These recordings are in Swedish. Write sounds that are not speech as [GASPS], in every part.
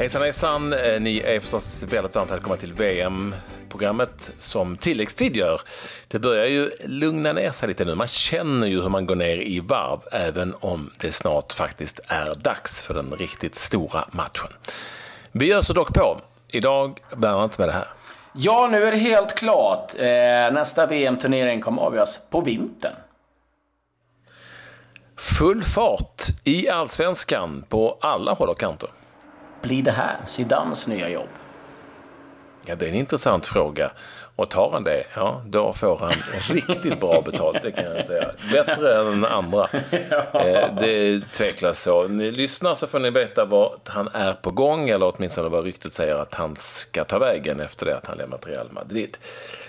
Hejsan hejsan! Eh, ni är förstås väldigt varmt välkomna till VM-programmet som tilläggstid gör. Det börjar ju lugna ner sig lite nu. Man känner ju hur man går ner i varv även om det snart faktiskt är dags för den riktigt stora matchen. Vi öser dock på. Idag bland annat med det här. Ja, nu är det helt klart. Eh, nästa VM-turnering kommer avgöras på vintern. Full fart i allsvenskan på alla håll och kanter. Blir det här Zidanes nya jobb? Ja, det är en intressant fråga. Och tar han det, ja, då får han riktigt bra betalt, det kan jag säga. Bättre än andra. [LAUGHS] Eh, det är tveklöst så. Ni lyssnar så får ni veta vad han är på gång, eller åtminstone vad ryktet säger att han ska ta vägen efter det att han lämnat Real Madrid.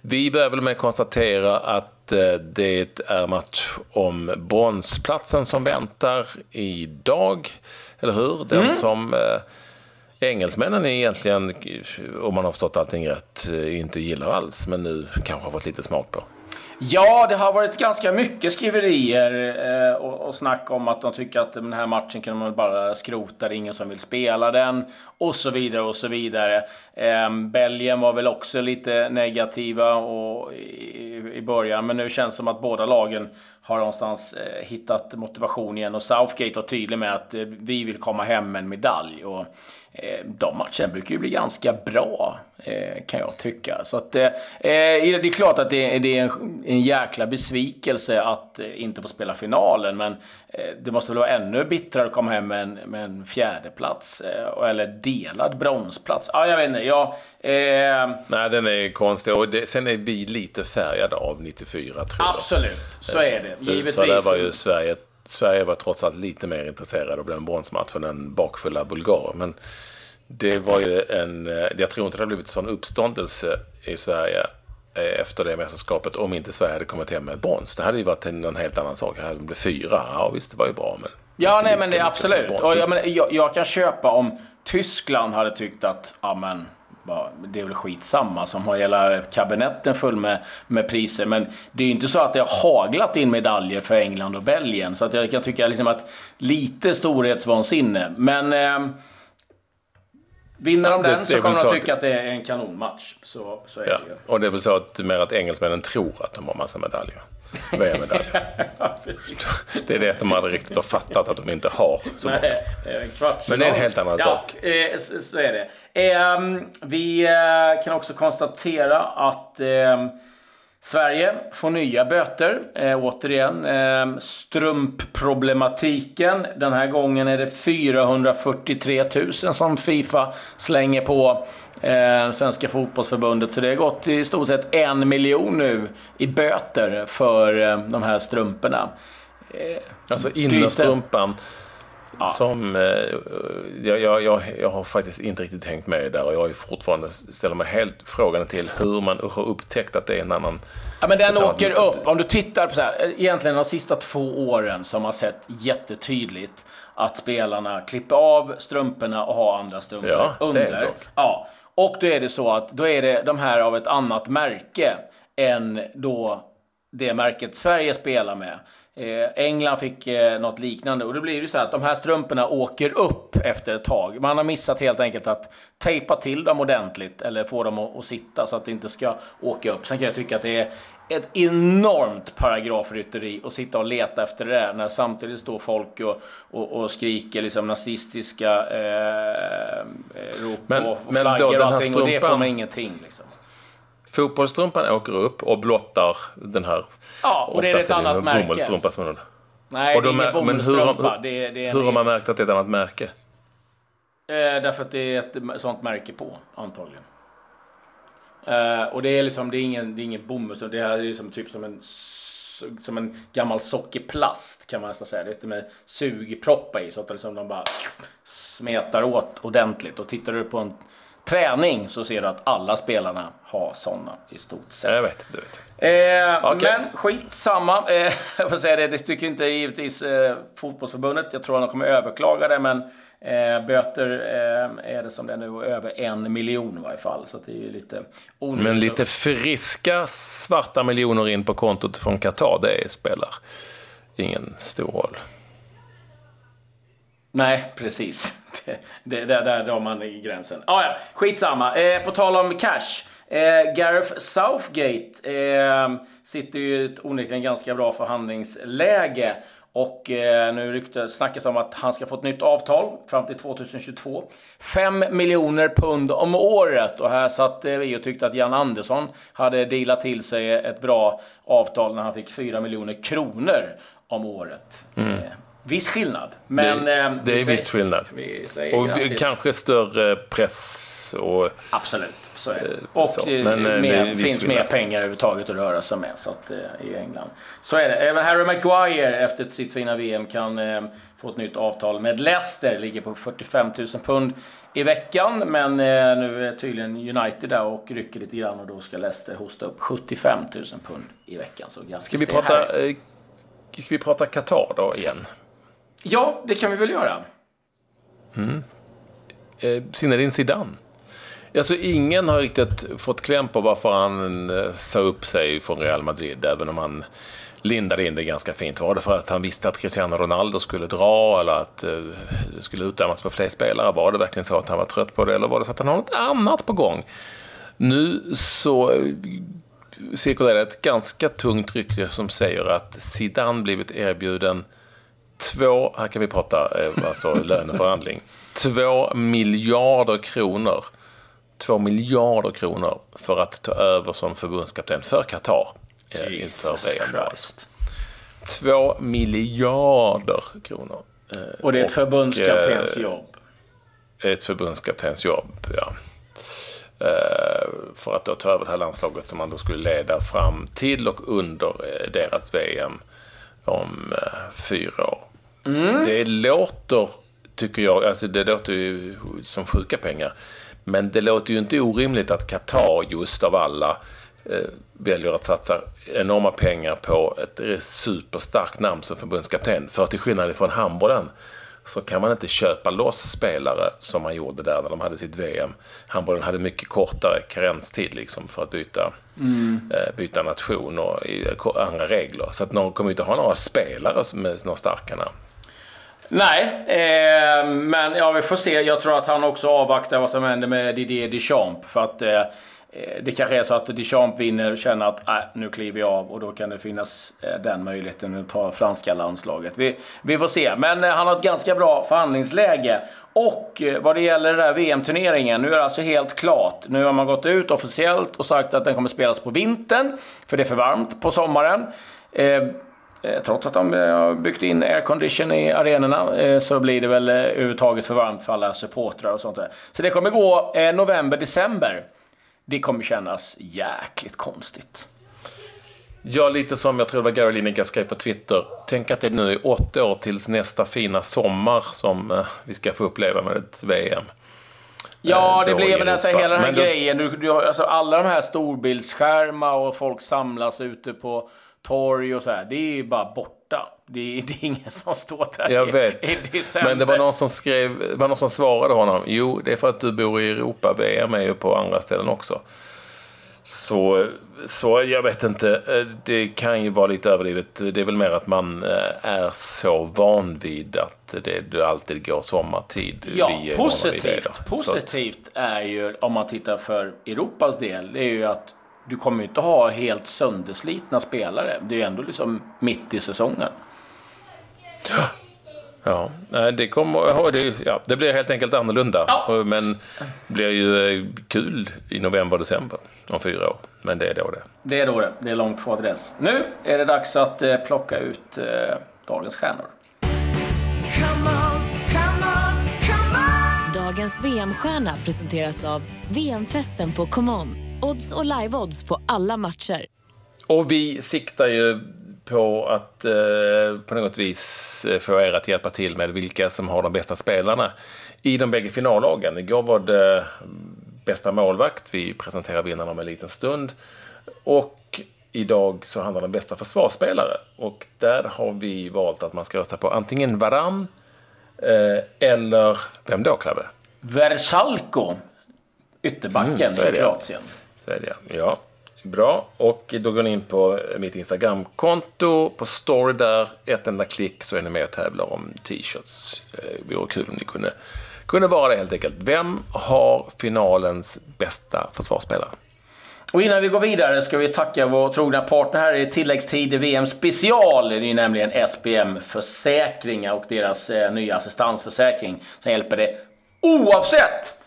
Vi börjar väl med att konstatera att eh, det är match om bronsplatsen som väntar idag, eller hur? Den mm. som eh, engelsmännen är egentligen, om man har förstått allting rätt, eh, inte gillar alls, men nu kanske har fått lite smak på. Ja, det har varit ganska mycket skriverier eh, och, och snack om att de tycker att den här matchen kan man bara skrota, det är ingen som vill spela den och så vidare och så vidare. Eh, Belgien var väl också lite negativa och, i, i början, men nu känns det som att båda lagen har någonstans eh, hittat motivation igen och Southgate var tydlig med att eh, vi vill komma hem med en medalj. Och, de matcherna brukar ju bli ganska bra, eh, kan jag tycka. Så att, eh, det är klart att det är en, jäkla besvikelse att inte få spela finalen, men det måste väl vara ännu bittrare att komma hem med en, med en fjärdeplats, eller delad bronsplats. Ja, jag vet inte. Jag, eh... Nej, den är konstig. Och det, sen är vi lite färgade av 94, tror jag. Absolut, så är det. För, Givetvis. För där var ju Sverige Sverige var trots allt lite mer intresserade av den bronsmatchen än bakfulla bulgarer. Men det var ju en... Eh, jag tror inte det hade blivit sån uppståndelse i Sverige eh, efter det mästerskapet om inte Sverige hade kommit hem med brons. Det hade ju varit en, en helt annan sak. Det hade blivit fyra. Ja visst, det var ju bra. Men ja, nej men det är absolut. Och jag, men, jag, jag, kan köpa om Tyskland hade tyckt att, ja men det är väl skitsamma som har hela kabinetten full med, med priser. Men det är ju inte så att det har haglat in medaljer för England och Belgien. Så att jag kan tycka liksom att lite storhetsvansinne. Men eh, Vinner de den så kommer de att tycka att det är en kanonmatch. Så, så är ja. det ju. Och det är väl så att, mer att engelsmännen tror att de har massa medaljer. VM-medaljer. [LAUGHS] ja, det är det att de aldrig riktigt har fattat att de inte har så Nej, många. Men det är en helt annan ja, sak. Eh, så är det. Eh, vi eh, kan också konstatera att ehm, Sverige får nya böter. Eh, återigen, eh, strumpproblematiken. Den här gången är det 443 000 som Fifa slänger på eh, Svenska fotbollsförbundet. Så det har gått i stort sett en miljon nu i böter för eh, de här strumporna. Eh, alltså innerstrumpan Ja. Som, eh, jag, jag, jag, jag, har faktiskt inte riktigt tänkt med där och jag är fortfarande ställer mig helt frågan till hur man har upptäckt att det är en annan... Ja men den åker upp. Om du tittar på så här, egentligen de sista två åren som har sett jättetydligt att spelarna klipper av strumporna och har andra strumpor ja, under. Det är en sak. Ja, och då är det så att då är det de här av ett annat märke än då det märket Sverige spelar med. Eh, England fick eh, något liknande och då blir det så här att de här strumporna åker upp efter ett tag. Man har missat helt enkelt att tejpa till dem ordentligt eller få dem att, att sitta så att det inte ska åka upp. Sen kan jag tycka att det är ett enormt paragrafrytteri att sitta och leta efter det där när samtidigt står folk och, och, och skriker liksom nazistiska eh, eh rop men, och, och flaggor och allting strumpan... och det får man ingenting. Liksom. Fotbollsstrumpan åker upp och blottar den här Ja, och det är ett annat märke. bomullstrumpa som man Nej, och de det är ingen Men hur, hur, det, det hur har man märkt att det är ett annat märke? Eh, därför att det är ett sånt märke på, antagligen. Eh, och det är liksom, det är ingen, det är ingen bomull, det är liksom typ som en som en gammal sockerplast kan man nästan säga. Lite med sugproppar i så att liksom de bara smetar åt ordentligt. Och tittar du på en träning så ser du att alla spelarna har sådana i stort sett. Jag vet, du vet. Eh, okay. Men skitsamma. Eh, [LAUGHS] jag får säga det, det tycker inte givetvis eh, fotbollsförbundet. Jag tror att de kommer överklaga det, men eh, böter eh, är det som det är nu, över en miljon i varje fall. Så det är ju lite onödigt. Men lite friska svarta miljoner in på kontot från Qatar, det spelar ingen stor roll. Nej, precis. det, det, där drar man i gränsen. Ah, ja, skitsamma. Eh, på tal om cash. Eh, Gareth Southgate eh, sitter ju i ett onekligen ganska bra förhandlingsläge. Och eh, nu rykte, snackas om att han ska få ett nytt avtal fram till 2022. 5 miljoner pund om året. Och här satt vi och tyckte att Jan Andersson hade dealat till sig ett bra avtal när han fick 4 miljoner kronor om året. Mm. Eh, viss skillnad. Men, det, eh, det är viss skillnad. och kanske större press. Och, Absolut. Så är det. Eh, Och så. Men, eh, mer, finns mer pengar överhuvudtaget att röra sig med så att, eh, i England. Så är det. Även Harry Maguire efter sitt fina VM kan eh, få ett nytt avtal med Leicester. Ligger på 45 000 pund i veckan. Men eh, nu är tydligen United där och rycker lite grann och då ska Leicester hosta upp 75 000 pund i veckan. Så ska, vi prata, eh, ska vi prata Qatar då igen? Ja, det kan vi väl göra. Mm. Eh, Zinedine Zidane. Alltså ingen har riktigt fått kläm på varför han eh, sa upp sig från Real Madrid, även om han lindade in det ganska fint. Var det för att han visste att Cristiano Ronaldo skulle dra eller att eh, det skulle utdömas på fler spelare? Var det verkligen så att han var trött på det eller var det så att han har något annat på gång? Nu så eh, cirkulerar ett ganska tungt rykte som säger att Zidane blivit erbjuden två, här kan vi prata alltså [LAUGHS] löneförhandling, två miljarder kronor 2 miljarder kronor för att ta över som förbundskapten för Qatar eh, inför VM. 2 miljarder kronor. Eh, och det är ett? Eh, ett förbundskaptensjobb, ja. Eh, för att då ta över det här landslaget som man då skulle leda fram till och under eh, deras VM om eh, fyra år. Mm. Det låter, tycker jag, alltså det låter ju som sjuka pengar. Men det låter ju inte orimligt att Qatar just av alla eh, väljer att satsa enorma pengar på ett superstarkt namn som förbundskapten. För till skillnad från handbollen så kan man inte köpa loss spelare som man gjorde där när de hade sitt VM. Handbollen hade mycket kortare karenstid liksom för att byta, mm. eh, byta nation och andra regler. Så att någon kommer inte ha några spelare som är några starka namn. Nej, eh, men ja, vi får se. Jag tror att han också avvaktar vad som händer med Didier Deschamps. För att eh, eh, det kanske är så att Deschamps vinner och känner att äh, nu kliver jag av och då kan det finnas eh, den möjligheten att ta franska landslaget. Vi, vi får se. Men eh, han har ett ganska bra förhandlingsläge. Och eh, vad det gäller den här VM-turneringen, nu är det alltså helt klart. Nu har man gått ut officiellt och sagt att den kommer spelas på vintern, för det är för varmt på sommaren. Eh, Eh, trots att de eh, har byggt in aircondition i arenorna eh, så blir det väl överhuvudtaget för varmt för alla supportrar och sånt där. Så det kommer gå november, december. Det kommer kännas jäkligt konstigt. Ja, lite som jag tror det var Gary Lineker skrev på Twitter. Tänk att det nu är åtta år tills nästa fina sommar som vi ska få uppleva med ett VM. Ja, det blir väl alltså hela den här Men grejen. Du, du, alltså alla de här storbildsskärmar och folk samlas ute på torg och så här. Det är ju bara borta. Det är, det är ingen som står där Jag vet. I, december. Men det var någon som skrev, var någon som svarade honom. Jo, det är för att du bor i Europa. VM är ju på andra ställen också. Så, så jag vet inte. Det kan ju vara lite överdrivet. Det är väl mer att man eh, är så van vid att det alltid går sommartid. Ja, positivt. Positivt är ju, om man tittar för Europas del, det är ju att du kommer ju inte ha helt sönderslitna spelare. Det är ju ändå liksom mitt i säsongen. [GASPS] [SNIFFS] Ja, det, kommer, det, ja, det blir helt enkelt annorlunda. Ja. Men det blir ju eh, kul i november, december om fyra år. Men det är då det. Det är då det. Det är långt kvar till dess. Nu är det dags att eh, plocka ut eh, dagens stjärnor. Come on, come on, come on. Dagens VM-stjärna presenteras av VM-festen på ComeOn. Odds och live-odds på alla matcher. Och vi siktar ju på att eh, på något vis eh, få er att hjälpa till med vilka som har de bästa spelarna i de bägge finallagen. Igår var det bästa målvakt. Vi presenterar vinnarna om en liten stund. Och idag så handlar det om bästa försvarsspelare. Och där har vi valt att man ska rösta på antingen Varan eh, eller, vem då Clave? Versalko, ytterbacken mm, i Kroatien. Så är det ja. Bra. Och då går ni in på mitt Instagramkonto, på story där. Ett enda klick så är ni med och tävlar om t-shirts. Eh, det vore kul om ni kunde kunde vara det helt enkelt. Vem har finalens bästa försvarsspelare? Och innan vi går vidare ska vi tacka vår trogna partner här i tilläggstid VM special. Det är nämligen SPM Försäkringar och deras eh, nya assistansförsäkring som hjälper dig oavsett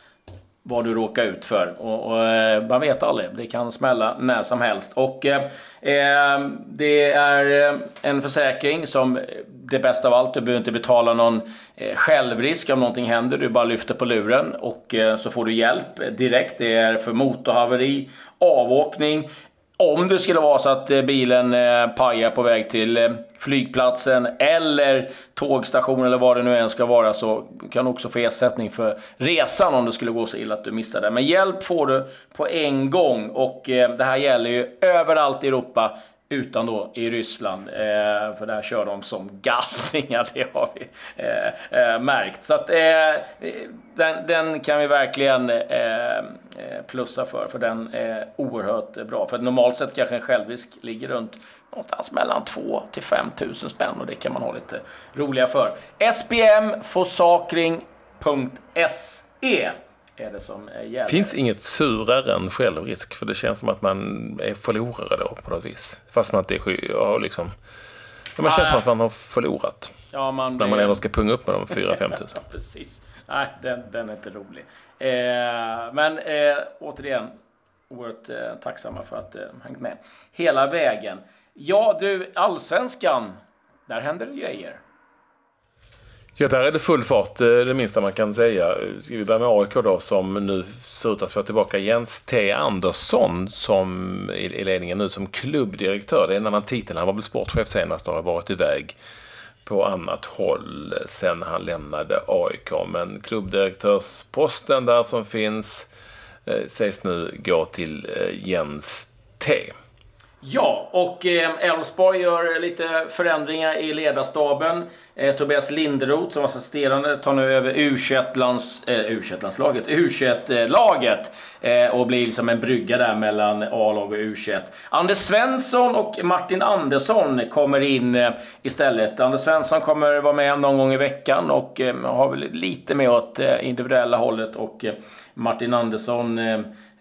vad du råkar ut för. Och, och, eh, man vet aldrig, det kan smälla när som helst. Och eh, eh det är eh, en försäkring som, det bästa av allt, du behöver inte betala någon eh, självrisk om någonting händer. Du bara lyfter på luren och eh, så får du hjälp direkt. Det är för motorhaveri, avåkning, om det skulle vara så att eh, bilen eh, pajar på väg till eh, flygplatsen eller tågstationen eller vad det nu än ska vara så kan du också få ersättning för resan om det skulle gå så illa att du missar det. Men hjälp får du på en gång och det här gäller ju överallt i Europa utan då i Ryssland. Eh, för där kör de som galningar, [LAUGHS] det har vi eh, eh, märkt. Så att eh, den, den, kan vi verkligen eh, plussa för, för den är oerhört bra. För normalt sett kanske en självrisk ligger runt någonstans mellan 2 till 5 000 spänn och det kan man ha lite roliga för. SPMforsakring.se är det som gäller. finns inget surare än självrisk, för det känns som att man är förlorare då på något vis. Fast man inte är liksom... Man känns som att man har förlorat. Ja, man när man ändå ska punga upp med de 4-5 tusen. [LAUGHS] Precis. Nej, den, den är inte rolig. Eh, men eh, återigen, oerhört eh, tacksamma för att eh, hängt med hela vägen. Ja, du, allsvenskan. Där händer det grejer. Ja, där är det full fart, eh, det minsta man kan säga. Ska vi börja med AIK då, som nu ser ut att få tillbaka Jens T. Andersson som i ledningen nu som klubbdirektör. Det är en annan titel. Han var väl sportchef senast och har varit iväg på annat håll sen han lämnade AIK. Men klubbdirektörsposten där som finns eh, sägs nu gå till eh, Jens T. Ja, och eh, Elfsborg gör lite förändringar i ledarstaben. Eh, Tobias Linderoth som var assisterande tar nu över U21-lands, eh, U21-landslaget, U21-laget eh, och blir liksom en brygga där mellan A-lag och U21. Anders Svensson och Martin Andersson kommer in eh, istället. Anders Svensson kommer vara med någon gång i veckan och eh, har väl lite mer åt individuella hållet och Martin Andersson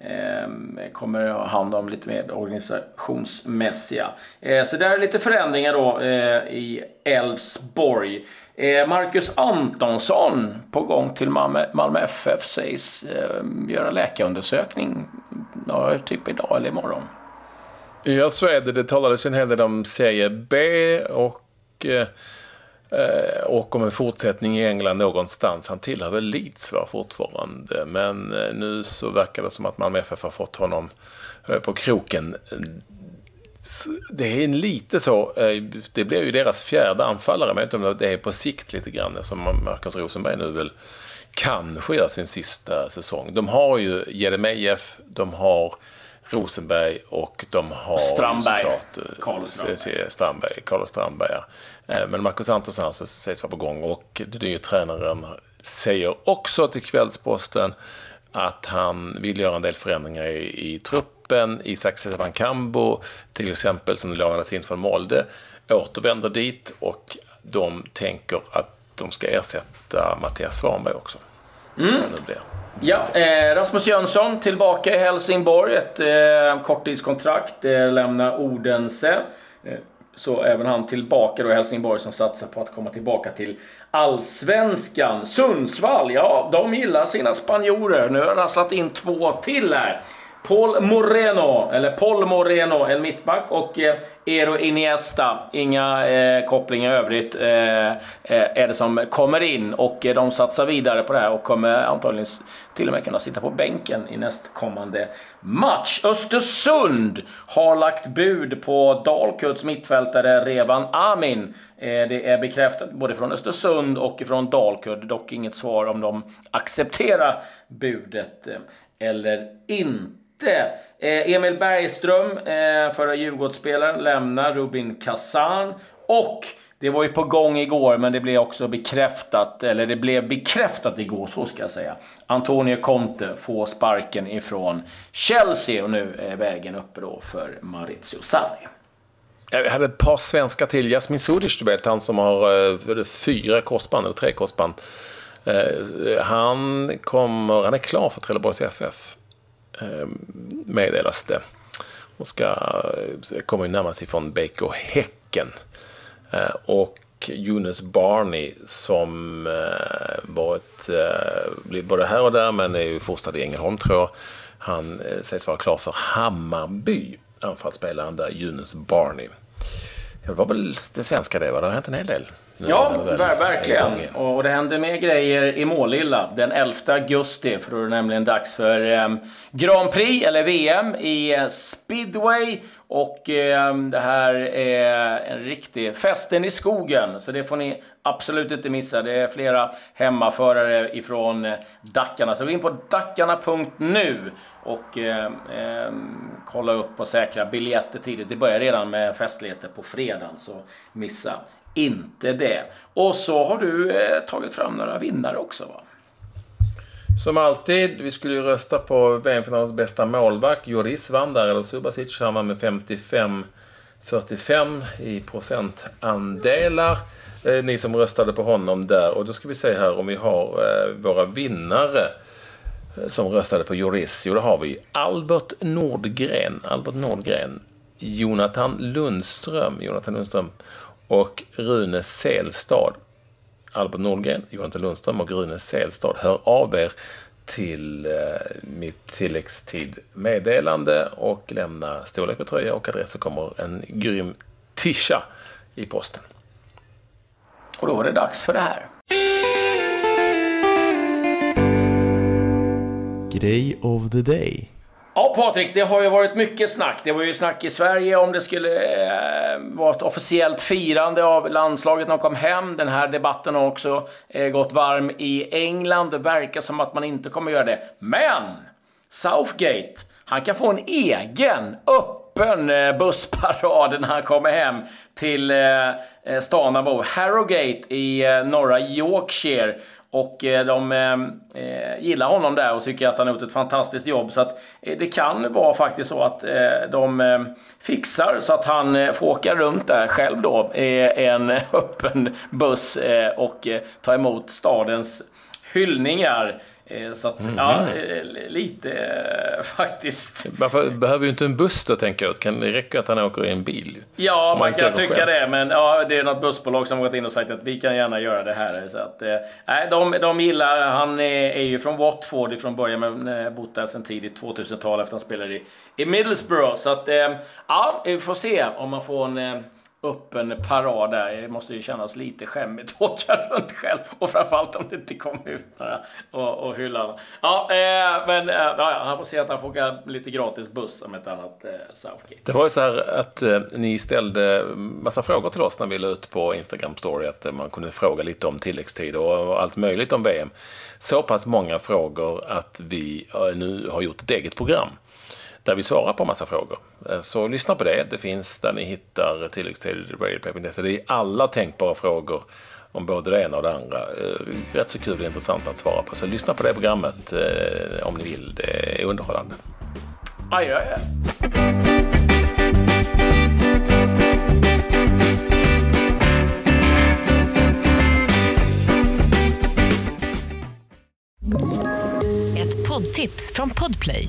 Ehm, kommer ha hand om lite mer organisationsmässiga. Eh, så där är lite förändringar då eh, i Elfsborg. Eh, Marcus Antonsson på gång till Malmö, Malmö FF sägs göra läkarundersökning ja, typ idag eller imorgon. Ja, så är det. Det talades en hel del om Serie B och Eh, och om en fortsättning i England någonstans. Han tillhör väl Leeds va, fortfarande. Men eh, nu så verkar det som att Malmö FF har fått honom eh, på kroken. Det är lite så, det blir ju deras fjärde anfallare, men jag vet inte om det är på sikt lite grann, som Marcus Rosenberg nu väl kanske gör sin sista säsong. De har ju Jeremejeff, de har Rosenberg och de har Strandberg. såklart eh, Carlos Strandberg. Strandberg, Carlos Strandberg ja. Eh, men Marcus Antonsson alltså sägs vara på gång och den nya tränaren säger också till Kvällsposten att han vill göra en del förändringar i, i truppen. Isak Sevankambo till exempel som lånades in från Molde återvänder dit och de tänker att de ska ersätta Mattias Svanberg också. Mm. Ja, eh, Rasmus Jönsson tillbaka i Helsingborg. Ett eh, korttidskontrakt eh, lämnar Odense. Eh, så även han tillbaka då i Helsingborg som satsar på att komma tillbaka till Allsvenskan. Sundsvall, ja, de gillar sina spanjorer. Nu har de rasslat in två till här. Paul Moreno, eller Paul Moreno, en mittback och eh, Ero Iniesta. Inga eh, kopplingar i övrigt eh, eh, är det som kommer in och eh, de satsar vidare på det här och kommer antagligen till och med kunna sitta på bänken i nästkommande match. Östersund har lagt bud på Dalkurds mittfältare Revan Amin. Eh, det är bekräftat både från Östersund och från Dalkurd. Dock inget svar om de accepterar budet eh, eller inte inte. Eh, Emil Bergström, eh, förra Djurgårdsspelaren, lämnar Rubin Kazan. Och det var ju på gång igår, men det blev också bekräftat, eller det blev bekräftat igår, så ska jag säga. Antonio Conte får sparken ifrån Chelsea och nu är vägen uppe då för Maurizio Sarri. Jag hade ett par svenskar till. Jasmin Sudic, du vet, han som har eh, fyra korsband, eller tre korsband. Eh, han, kommer, han är klar för Trelleborgs FF, Eh, meddelas det. Och ska, eh, kommer ju närmast ifrån BK Häcken. Eh, och Jonas Barney som varit blivit både här och där men är ju fostrad i Ängelholm tror jag. Han sägs vara klar för Hammarby, anfallsspelaren där, Jonas Barney. Det var väl det svenska det, va? Det har hänt en hel del. Ja, verkligen. Och det händer mer grejer i Målilla den 11 augusti. För då är det nämligen dags för eh, Grand Prix, eller VM, i eh, speedway. Och eh, det här är en riktig festen i skogen. Så det får ni absolut inte missa. Det är flera hemmaförare ifrån Dackarna. Så gå in på dackarna.nu och eh, eh, kolla upp och säkra biljetter tidigt. Det börjar redan med festligheter på fredagen, så missa inte det. Och så har du eh, tagit fram några vinnare också va? Som alltid, vi skulle ju rösta på VM-finalens bästa målvakt. Joris vann där, eller Subasic. Han vann med 55-45 i procentandelar. Eh, ni som röstade på honom där. Och då ska vi se här om vi har eh, våra vinnare eh, som röstade på Joris. Jo, det har vi. Albert Nordgren. Albert Nordgren. Jonathan Lundström. Jonathan Lundström och Rune Selstad. Albert Nordgren, Jonathan Lundström och Rune Selstad. Hör av er till eh, mitt tilläggstid-meddelande och lämna storlek på tröja och adress så kommer en grym tisha i posten. Och då är det dags för det här. Grej of the day. Ja, Patrik, det har ju varit mycket snack. Det var ju snack i Sverige om det skulle eh, vara ett officiellt firande av landslaget när de kom hem. Den här debatten har också eh, gått varm i England. Det verkar som att man inte kommer göra det. Men! Southgate, han kan få en egen öppen eh, bussparad när han kommer hem till eh, eh stan han bor. Harrogate i eh, norra Yorkshire. Och eh, de eh, eh, gillar honom där och tycker att han har gjort ett fantastiskt jobb. Så att eh, det kan vara faktiskt så att de fixar så att han får åka runt där själv då i en [LAUGHS] öppen buss och ta emot stadens hyllningar. Eh, så att, mm. ja, eh, lite eh, [LAUGHS] faktiskt. Varför behöver ju inte en buss då, tänker jag. Kan det räcka att han åker i en bil? Ja, man, man kan tycka själv. det. Men ja, det är något bussbolag som har gått in och sagt att vi kan gärna göra det här. Så att, nej, de, de gillar, han är, är ju från Watford från början, men bott där sedan tidigt 2000-tal efter att han spelade i, i Middlesbrough. Så att, ja, vi får se om man får en öppen parad där. Det måste ju kännas lite skämmigt att [LAUGHS] åka runt själv. Och framförallt om det inte kommer ut några och, och hyllar. Ja, eh, men eh, ja, han får se att han får åka lite gratis buss om ett annat eh, Southgate. Det var ju så här att eh, ni ställde massa frågor till oss när vi la ut på Instagram story att man kunde fråga lite om tilläggstid och allt möjligt om VM. Så pass många frågor att vi eh, nu har gjort ett eget program där vi svarar på massa frågor. Eh, så lyssna på det. Det finns där ni hittar tilläggstid radioplay.se. Det är alla tänkbara frågor om både det ena och det andra. Eh, rätt så kul och intressant att svara på. Så lyssna på det programmet eh, om ni vill. Det är underhållande. Aj, aj, aj. Ett poddtips från Podplay.